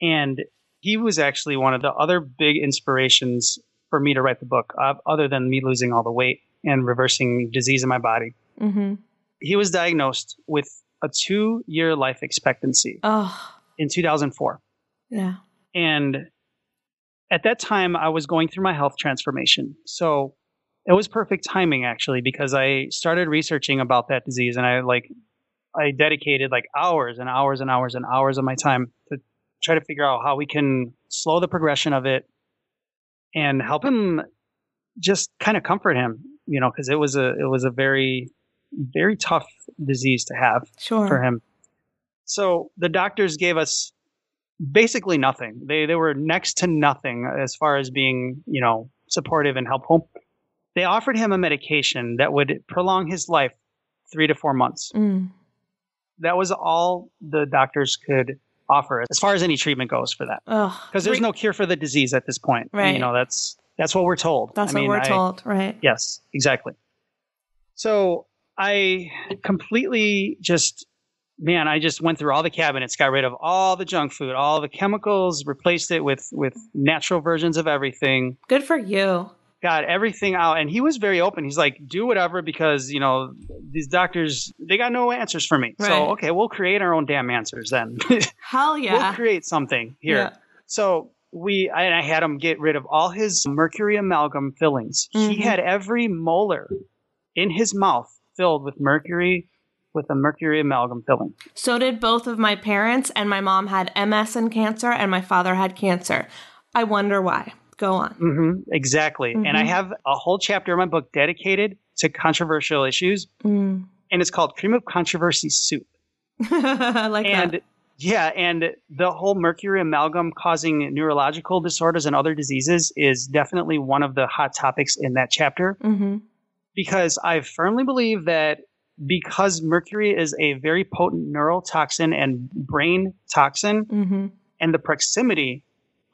And he was actually one of the other big inspirations for me to write the book, uh, other than me losing all the weight and reversing disease in my body. Mhm. He was diagnosed with a two year life expectancy Oh, in 2004. yeah. And at that time, I was going through my health transformation. So it was perfect timing, actually, because I started researching about that disease and I like, I dedicated like hours and hours and hours and hours of my time to try to figure out how we can slow the progression of it and help him just kind of comfort him, you know, because it was a, it was a very, very tough disease to have Sure. for him. So the doctors gave us basically nothing. They they were next to nothing as far as being, you know, supportive and helpful. They offered him a medication that would prolong his life 3 to 4 months. Mm. That was all the doctors could offer as far as any treatment goes for that. Because there's no cure for the disease at this point. Right. You know, that's that's what we're told. That's I mean, what we're I- told, right? Yes, exactly. So I completely just, man, I just went through all the cabinets, got rid of all the junk food, all the chemicals, replaced it with with natural versions of everything, Good for you. got everything out. And he was very open. He's like, do whatever because you know these doctors they got no answers for me. Right. So okay, we'll create our own damn answers then. [laughs] Hell yeah, we'll create something here. Yeah. So we, I, and I had him get rid of all his mercury amalgam fillings. Mhm. He had every molar in his mouth filled with mercury, with a mercury amalgam filling. So did both of my parents, and my mom had MS and cancer, and my father had cancer. I wonder why. Go on. hmm exactly. And I Mhm. have a whole chapter in my book dedicated to controversial issues, Mm. and it's called Cream of Controversy Soup. [laughs] I like and that. yeah, and the whole mercury amalgam causing neurological disorders and other diseases is definitely one of the hot topics in that chapter. hmm because I firmly believe that because mercury is a very potent neurotoxin and brain toxin, hmm and the proximity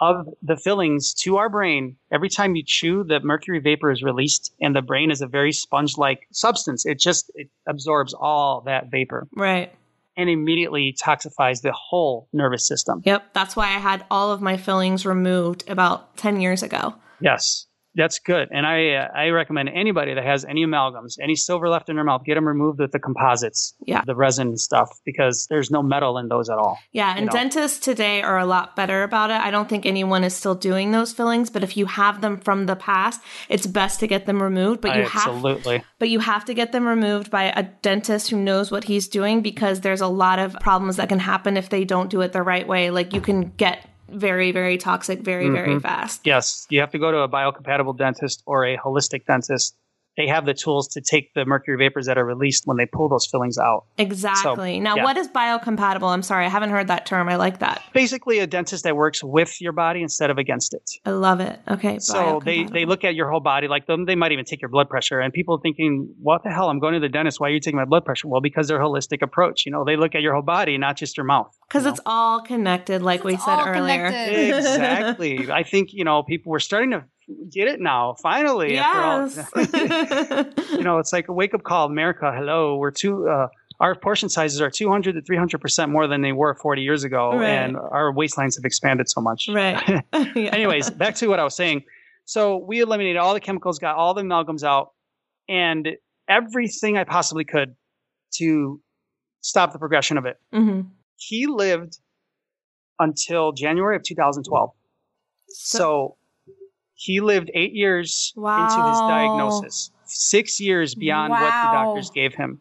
of the fillings to our brain, every time you chew, the mercury vapor is released, and the brain is a very sponge-like substance. It just it absorbs all that vapor Right. and immediately toxifies the whole nervous system. Yep. That's why I had all of my fillings removed about 10 years ago. Yes, that's good. And I uh, I recommend anybody that has any amalgams, any silver left in their mouth, get them removed with the composites, Yeah. the resin stuff, because there's no metal in those at all. Yeah, and you know. dentists today are a lot better about it. I don't think anyone is still doing those fillings, but if you have them from the past, it's best to get them removed. But you have Absolutely. but you have to get them removed by a dentist who knows what he's doing because there's a lot of problems that can happen if they don't do it the right way. Like you can get very, very toxic very, Mm-hmm. very fast. Yes, you have to go to a biocompatible dentist or a holistic dentist. They have the tools to take the mercury vapors that are released when they pull those fillings out. Exactly. now, yeah. what is biocompatible? I'm sorry, I haven't heard that term. I like that. Basically, a dentist that works with your body instead of against it. I love it. Okay. So they, they look at your whole body, like them. They might even take your blood pressure. And people thinking, "What the hell? I'm going to the dentist. Why are you taking my blood pressure?" Well, because they're holistic approach. You know, they look at your whole body, not just your mouth. because it's all connected, like we said all earlier. connected. [laughs] exactly. I think you know people were starting to get it now. Finally, Yes. after all, [laughs] you know, it's like a wake up call, America. Hello, we're two. Uh, our portion sizes are 200 to 300 percent more than they were 40 years ago, Right. and our waistlines have expanded so much. right. [laughs] [laughs] Anyways, back to what I was saying. So we eliminated all the chemicals, got all the amalgams out, and everything I possibly could to stop the progression of it. hmm He lived until January of 2012. So, he lived eight years into his diagnosis, six years beyond what the doctors gave him.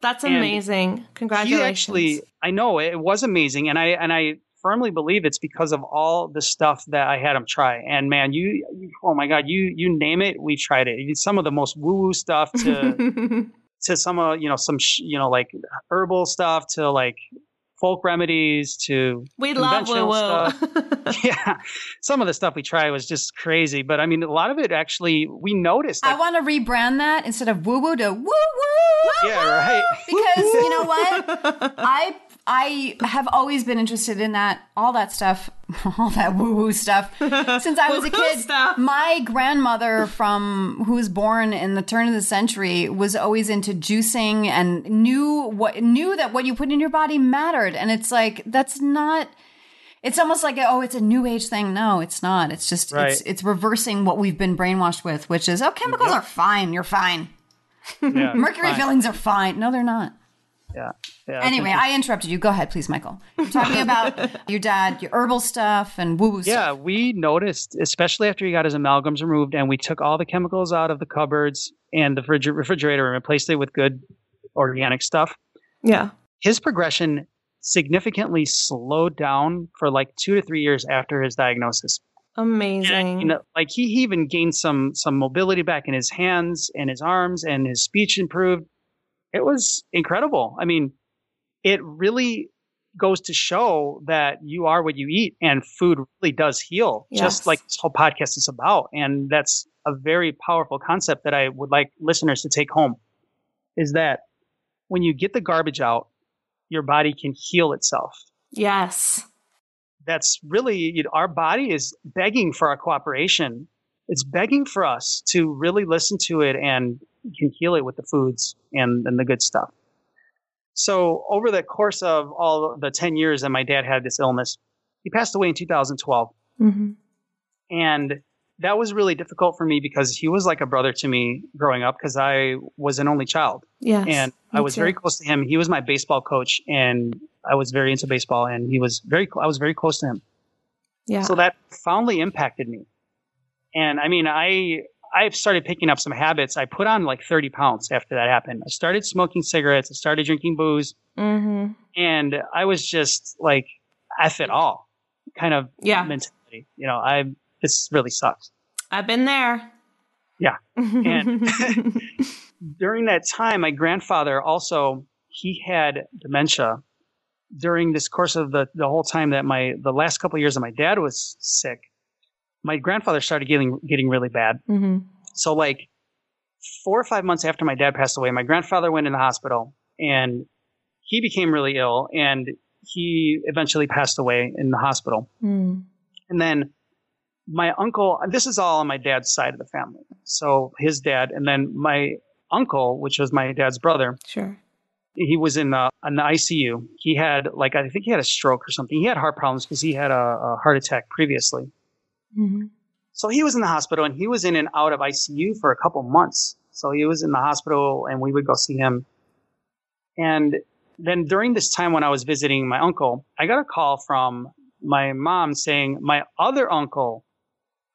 That's And amazing. He Congratulations. actually, I know it was amazing, and I and I firmly believe it's because of all the stuff that I had him try. And man, you, you oh my god, you you name it, we tried it. Some of the most woo woo stuff to [laughs] to some of you know some sh- you know like herbal stuff to like folk remedies to we love woo conventional woo. [laughs] yeah some of the stuff we tried was just crazy but i mean a lot of it actually we noticed I want to rebrand that instead of woo woo to woo woo. yeah right Because you know what? [laughs] I I have always been interested in that all that stuff, [laughs] all that woo woo stuff [laughs] since I was a kid. stuff. My grandmother from who was born in the turn of the century was always into juicing and knew what knew that what you put in your body mattered. And it's like that's not it's almost like oh it's a new age thing no it's not it's just it's Right. it's reversing what we've been brainwashed with which is oh chemicals are fine you're fine yeah, [laughs] mercury fine. fillings are fine no they're not yeah, yeah Anyway, I interrupted you. Go ahead, please, Michael. You're talking [laughs] about your dad, your herbal stuff, and woo woo Yeah, stuff. we noticed, especially after he got his amalgams removed, and we took all the chemicals out of the cupboards and the refriger- refrigerator and replaced it with good organic stuff. yeah. His progression significantly slowed down for like two to three years after his diagnosis. Amazing. You know, like he, he even gained some some mobility back in his hands and his arms, and his speech improved. It was incredible. I mean, it really goes to show that you are what you eat, and food really does heal, Yes. just like this whole podcast is about. And that's a very powerful concept that I would like listeners to take home. Is that when you get the garbage out, your body can heal itself yes. that's really you know, our body is begging for our cooperation. It's begging for us to really listen to it and can heal it with the foods and, and the good stuff. So over the course of all the 10 years that my dad had this illness, he passed away in 2012. hmm And that was really difficult for me because he was like a brother to me growing up because I was an only child Yes. and I was too. very close to him. He was my baseball coach and I was very into baseball and he was very, I was very close to him. Yeah. So that profoundly impacted me. And I mean, I I've started picking up some habits. I put on like 30 pounds after that happened. I started smoking cigarettes. I started drinking booze, hmm and I was just like, "F it all," kind of Yeah. mentality. You know, I this really sucks. I've been there. Yeah. [laughs] And [laughs] during that time, my grandfather also he had dementia. During this course of the the whole time that my the last couple of years that my dad was sick, my grandfather started getting getting really bad. hmm So like four or five months after my dad passed away, my grandfather went in the hospital and he became really ill and he eventually passed away in the hospital. Mm. And then my uncle, this is all on my dad's side of the family. So his dad, and then my uncle, which was my dad's brother, Sure. he was in the, in the ICU. He had like, I think he had a stroke or something. He had heart problems because he had a, a heart attack previously. Mm-hmm. So he was in the hospital and he was in and out of ICU for a couple months. So he was in the hospital and we would go see him. And then during this time when I was visiting my uncle, I got a call from my mom saying my other uncle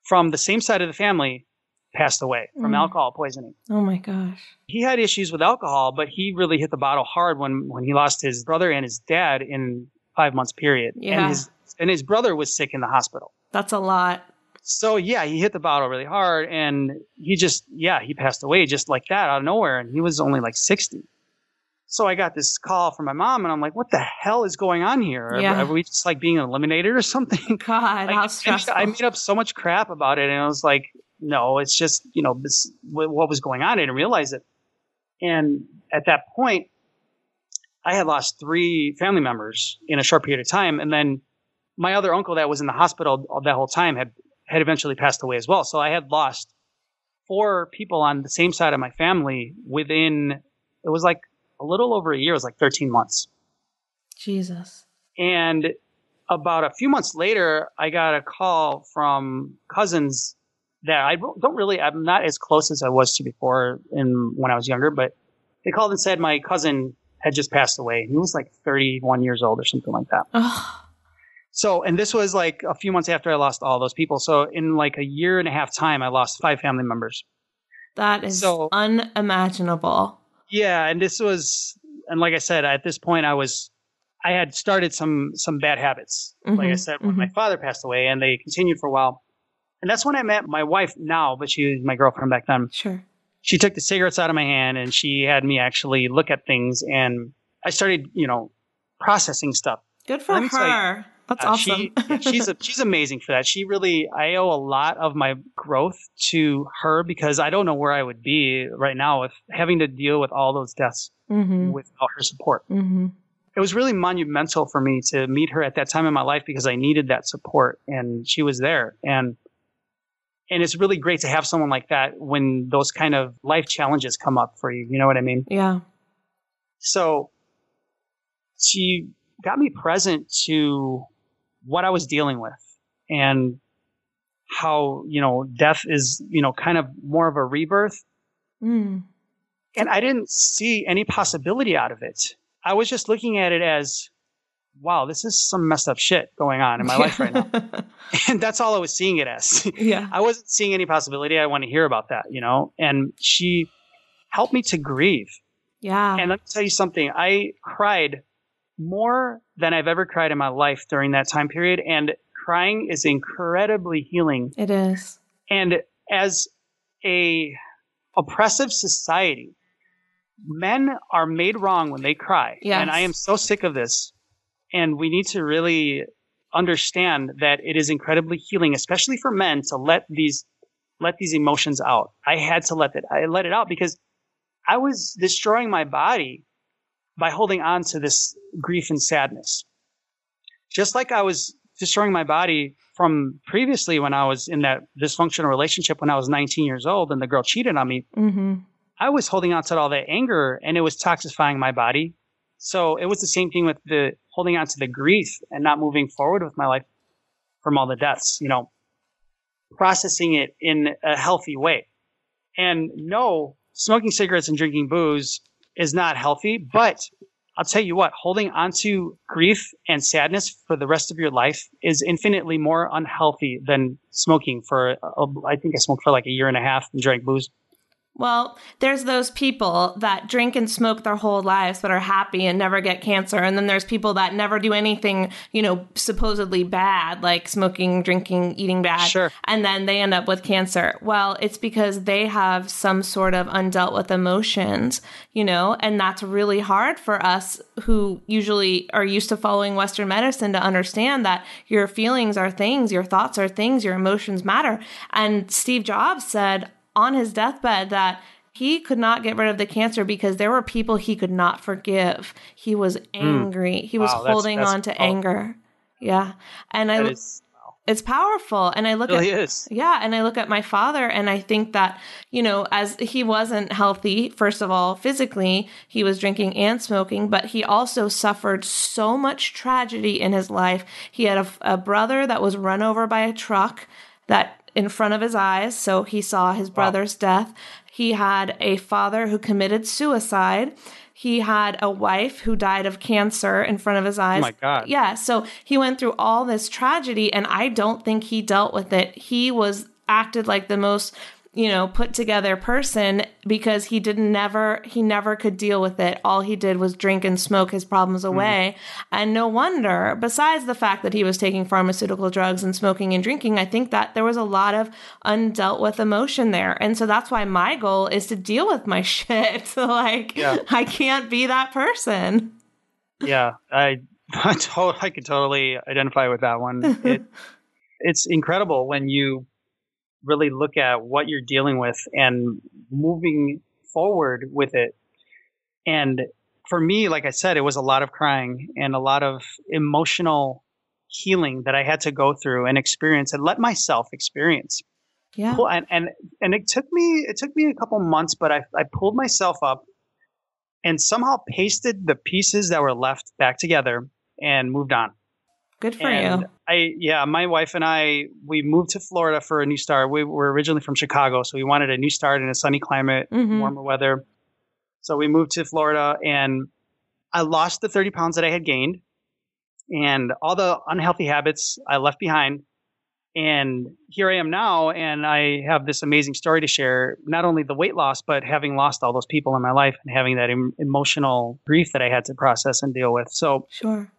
from the same side of the family passed away from Mm. alcohol poisoning. Oh my gosh. He had issues with alcohol, but he really hit the bottle hard when, when he lost his brother and his dad in five months period. Yeah. And his, and his brother was sick in the hospital. That's a lot. So yeah, he hit the bottle really hard and he just, yeah, he passed away just like that out of nowhere. And he was only like 60. So I got this call from my mom and I'm like, what the hell is going on here? Are- Yeah. Are, we just like being eliminated or something? [laughs] God, Like, how stressful. I made up so much crap about it and I was like, no, it's just, you know, this, what what was going on. I didn't realize it. And at that point, I had lost three family members in a short period of time. And then my other uncle that was in the hospital that whole time had, had eventually passed away as well. So I had lost four people on the same side of my family within, it was like a little over a year. It was like 13 months. Jesus. And about a few months later, I got a call from cousins that I don't really, I'm not as close as I was to before in when I was younger, but they called and said my cousin had just passed away. He was like 31 years old or something like that. Oh, So, and this was like a few months after I lost all those people. So in like a year and a half time, I lost five family members. that is So- unimaginable. Yeah, and this was, and like I said, at this point, I was, I had started some some bad habits. Like I Mhm, said, when my father passed away, and they continued for a while. And that's when I met my wife now, but she was my girlfriend back then. Sure. She took the cigarettes out of my hand, and she had me actually look at things, and I started, you know, processing stuff. Good for Let me tell you, her. That's Uh, awesome. She, [laughs] yeah, she's a, she's amazing for that. She really, I owe a lot of my growth to her because I don't know where I would be right now with having to deal with all those deaths mm-hmm. without her support. Mm-hmm. It was really monumental for me to meet her at that time in my life because I needed that support and she was there. And and it's really great to have someone like that when those kind of life challenges come up for you. You know what I mean? Yeah. So she got me present to what I was dealing with and how, you know, death is, you know, kind of more of a rebirth. Mm. And I didn't see any possibility out of it. I was just looking at it as, wow, this is some messed up shit going on in my life right now. [laughs] [laughs] And that's all I was seeing it as. yeah. I wasn't seeing any possibility. I want to hear about that, you know? And she helped me to grieve. Yeah. And let me tell you something. I cried more than I've ever cried in my life during that time period. And crying is incredibly healing. it is. And as a oppressive society, men are made wrong when they cry. Yes. And I am so sick of this. And we need to really understand that it is incredibly healing, especially for men, to let these let these emotions out. I had to let it I let it out because I was destroying my body by holding on to this grief and sadness. Just like I was destroying my body from previously when I was in that dysfunctional relationship when I was 19 years old and the girl cheated on me. Mm-hmm. I was holding on to all that anger and it was toxifying my body. So it was the same thing with the holding on to the grief and not moving forward with my life from all the deaths, you know, processing it in a healthy way. And no, smoking cigarettes and drinking booze is not healthy, but I'll tell you what, holding onto grief and sadness for the rest of your life is infinitely more unhealthy than smoking for, I think I smoked for like a year and a half and drank booze. Well, there's those people that drink and smoke their whole lives but are happy and never get cancer. And then there's people that never do anything, you know, supposedly bad, like smoking, drinking, eating bad. Sure. And then they end up with cancer. Well, it's because they have some sort of undealt with emotions, you know, and that's really hard for us who usually are used to following Western medicine to understand that your feelings are things, your thoughts are things, your emotions matter. And Steve Jobs said, on his deathbed that he could not get rid of the cancer because there were people he could not forgive. He was angry. He was Hmm. Wow, holding that's on to powerful. anger. Yeah. And I is, it's powerful. And I look really at is. yeah, and I look at my father and I think that, you know, as he wasn't healthy, first of all, physically, he was drinking and smoking, but he also suffered so much tragedy in his life. He had a, a brother that was run over by a truck that in front of his eyes, so he saw his brother's death. He had a father who committed suicide. He had a wife who died of cancer in front of his oh eyes. Oh my God. Yeah, so he went through all this tragedy and I don't think he dealt with it. He was acted like the most you know put together person because he didn't never he never could deal with it. All he did was drink and smoke his problems mm-hmm. away. And no wonder besides the fact that he was taking pharmaceutical drugs and smoking and drinking i think that there was a lot of undealt with emotion there. And so that's why my goal is to deal with my [laughs] shit. [laughs] Like Yeah. i can't be that person. Yeah, I [laughs] I, to- I can totally identify with that one. It it's incredible when you really look at what you're dealing with and moving forward with it. And for me, like I said, it was a lot of crying and a lot of emotional healing that I had to go through and experience and let myself experience. yeah and and and it took me it took me a couple months, but I I pulled myself up and somehow pasted the pieces that were left back together and moved on. Good for and you I yeah, my wife and I we moved to Florida for a new start. We were originally from Chicago, so we wanted a new start in a sunny climate, Mhm. warmer weather. So we moved to Florida and I lost the 30 pounds that I had gained and all the unhealthy habits I left behind. And here I am now, and I have this amazing story to share. Not only the weight loss, but having lost all those people in my life and having that em- emotional grief that I had to process and deal with. So sure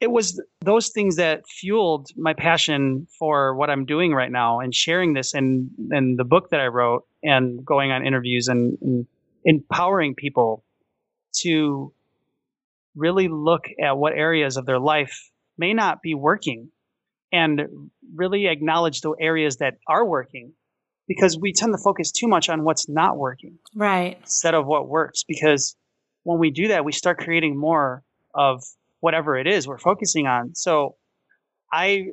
it was those things that fueled my passion for what I'm doing right now and sharing this and and the book that I wrote and going on interviews and, and empowering people to really look at what areas of their life may not be working and really acknowledge the areas that are working because we tend to focus too much on what's not working right. instead of what works because when we do that we start creating more of whatever it is we're focusing on. So i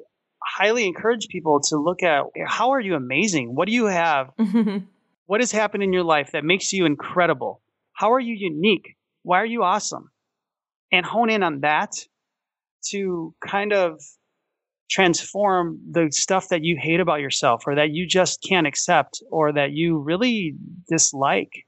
highly encourage people to look at how are you amazing? What do you have? [laughs] What has happened in your life that makes you incredible? How are you unique? Why are you awesome? And hone in on that to kind of transform the stuff that you hate about yourself or that you just can't accept or that you really dislike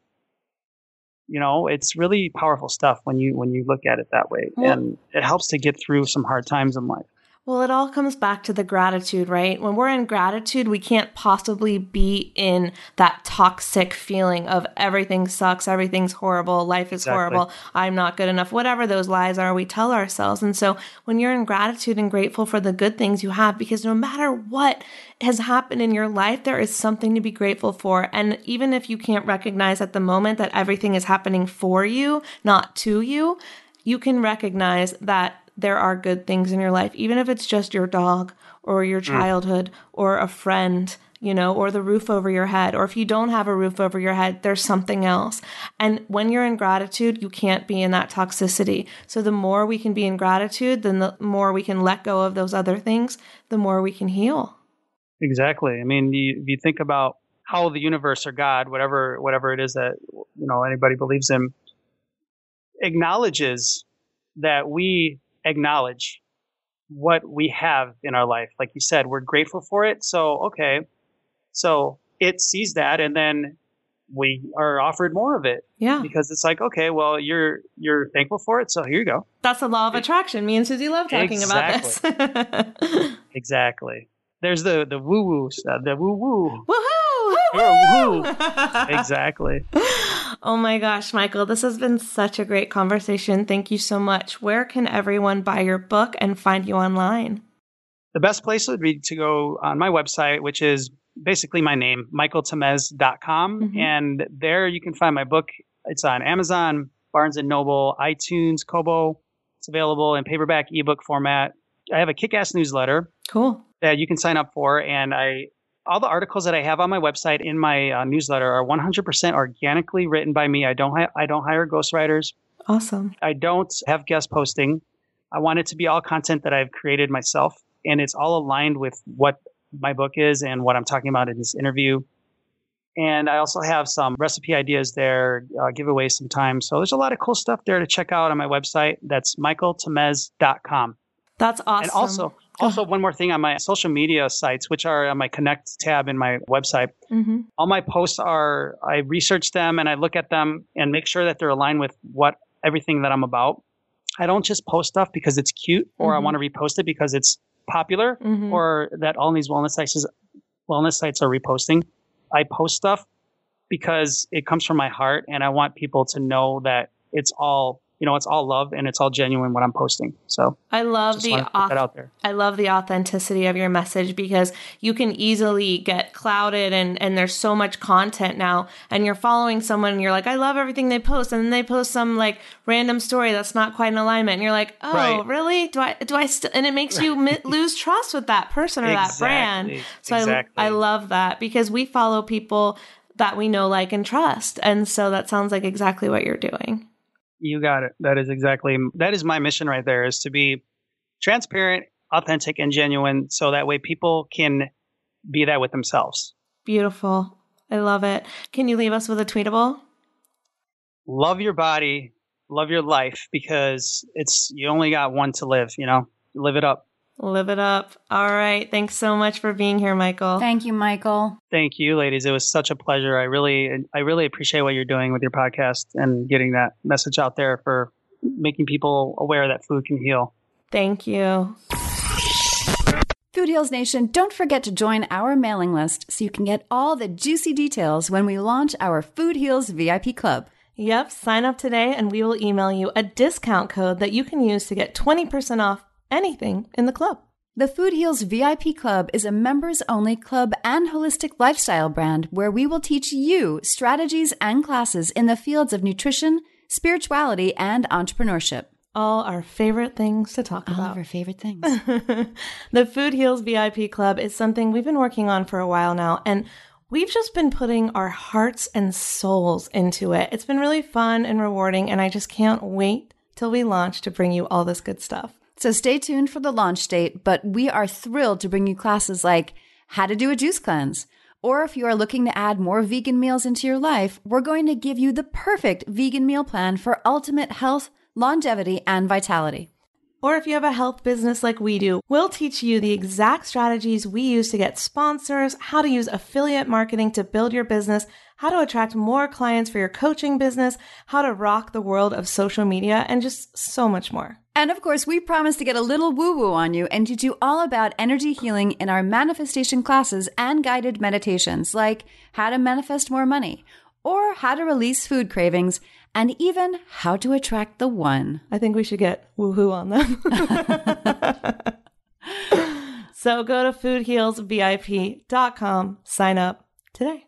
you know it's really powerful stuff when you when you look at it that way. And it helps to get through some hard times in life Well, it all comes back to the gratitude, right? When we're in gratitude, we can't possibly be in that toxic feeling of everything sucks, everything's horrible, life is Exactly. horrible, I'm not good enough, whatever those lies are, we tell ourselves. And so when you're in gratitude and grateful for the good things you have, because no matter what has happened in your life, there is something to be grateful for. And even if you can't recognize at the moment that everything is happening for you, not to you, you can recognize that there are good things in your life, even if it's just your dog or your mm. childhood or a friend, you know, or the roof over your head. Or if you don't have a roof over your head, there's something else. And when you're in gratitude, you can't be in that toxicity. So the more we can be in gratitude, then the more we can let go of those other things, the more we can heal. Exactly. I mean, you, if you think about how the universe or God, whatever whatever it is that you know anybody believes in, acknowledges that we acknowledge what we have in our life. Like you said, we're grateful for it. So okay, so it sees that, and then we are offered more of it Yeah. because it's like, okay, well, you're you're thankful for it, so here you go. That's the law of attraction. Me and Susie love talking about this. Exactly. [laughs] There's the the woo woo stuff, the woo woo. Woohoo! Woo-hoo! [laughs] Exactly. Oh my gosh, Michael, this has been such a great conversation. Thank you so much. Where can everyone buy your book and find you online? The best place would be to go on my website, which is basically my name, michaeltamez.com. Mhm. And there you can find my book. It's on Amazon, Barnes and Noble, iTunes, Kobo. It's available in paperback, ebook format. I have a kick ass newsletter Cool. that you can sign up for. And I, all the articles that I have on my website in my uh, newsletter are 100% organically written by me. I don't, hi- I don't hire ghostwriters. Awesome. I don't have guest posting. I want it to be all content that I've created myself. and it's all aligned with what my book is and what I'm talking about in this interview. And I also have some recipe ideas there, uh, giveaways sometimes. So there's a lot of cool stuff there to check out on my website. That's michaeltamez.com. That's awesome. And also, also one more thing on my social media sites, which are on my Connect tab in my website. Mm-hmm. All my posts are I research them and I look at them and make sure that they're aligned with what everything that I'm about. I don't just post stuff because it's cute or I Mhm. want to repost it because it's popular Mhm. or that all these wellness sites wellness sites are reposting. I post stuff because it comes from my heart and I want people to know that it's all you know it's all love and it's all genuine what I'm posting. So I love the want to put that auth- out there. I love the authenticity of your message because you can easily get clouded and, and there's so much content now and you're following someone and you're like, I love everything they post. And then they post some like random story that's not quite in alignment. And you're like, oh, Right. really? Do I, do I still, and it makes you mi- [laughs] lose trust with that person or that brand. So Exactly. I, I love that because we follow people that we know, like, and trust. And so that sounds like exactly what you're doing. You got it. That is exactly that is my mission right there is to be transparent, authentic and genuine so that way people can be that with themselves. Beautiful. I love it. Can you leave us with a tweetable? Love your body, love your life because it's you only got one to live, you know. Live it up. Live it up. All right. Thanks so much for being here, Michael. Thank you, Michael. Thank you, ladies. It was such a pleasure. I really, I really appreciate what you're doing with your podcast and getting that message out there for making people aware that food can heal. Thank you. Food Heals Nation, don't forget to join our mailing list so you can get all the juicy details when we launch our Food Heals VIP Club. Yep. Sign up today and we will email you a discount code that you can use to get 20% off anything in the club. The Food Heals VIP Club is a members only club and holistic lifestyle brand where we will teach you strategies and classes in the fields of nutrition, spirituality, and entrepreneurship. All our favorite things to talk All about. All of our favorite things. [laughs] the Food Heals VIP Club is something we've been working on for a while now, and we've just been putting our hearts and souls into it. It's been really fun and rewarding, and I just can't wait till we launch to bring you all this good stuff. So stay tuned for the launch date, but we are thrilled to bring you classes like how to do a juice cleanse. Or if you are looking to add more vegan meals into your life, we're going to give you the perfect vegan meal plan for ultimate health, longevity, and vitality. Or if you have a health business like we do, we'll teach you the exact strategies we use to get sponsors, how to use affiliate marketing to build your business, how to attract more clients for your coaching business, how to rock the world of social media, and just so much more. And of course, we promise to get a little woo woo on you and teach you all about energy healing in our manifestation classes and guided meditations, like how to manifest more money, or how to release food cravings, and even how to attract the one. I think we should get woohoo on them. [laughs] [laughs] so go to foodhealsvip.com, sign up today.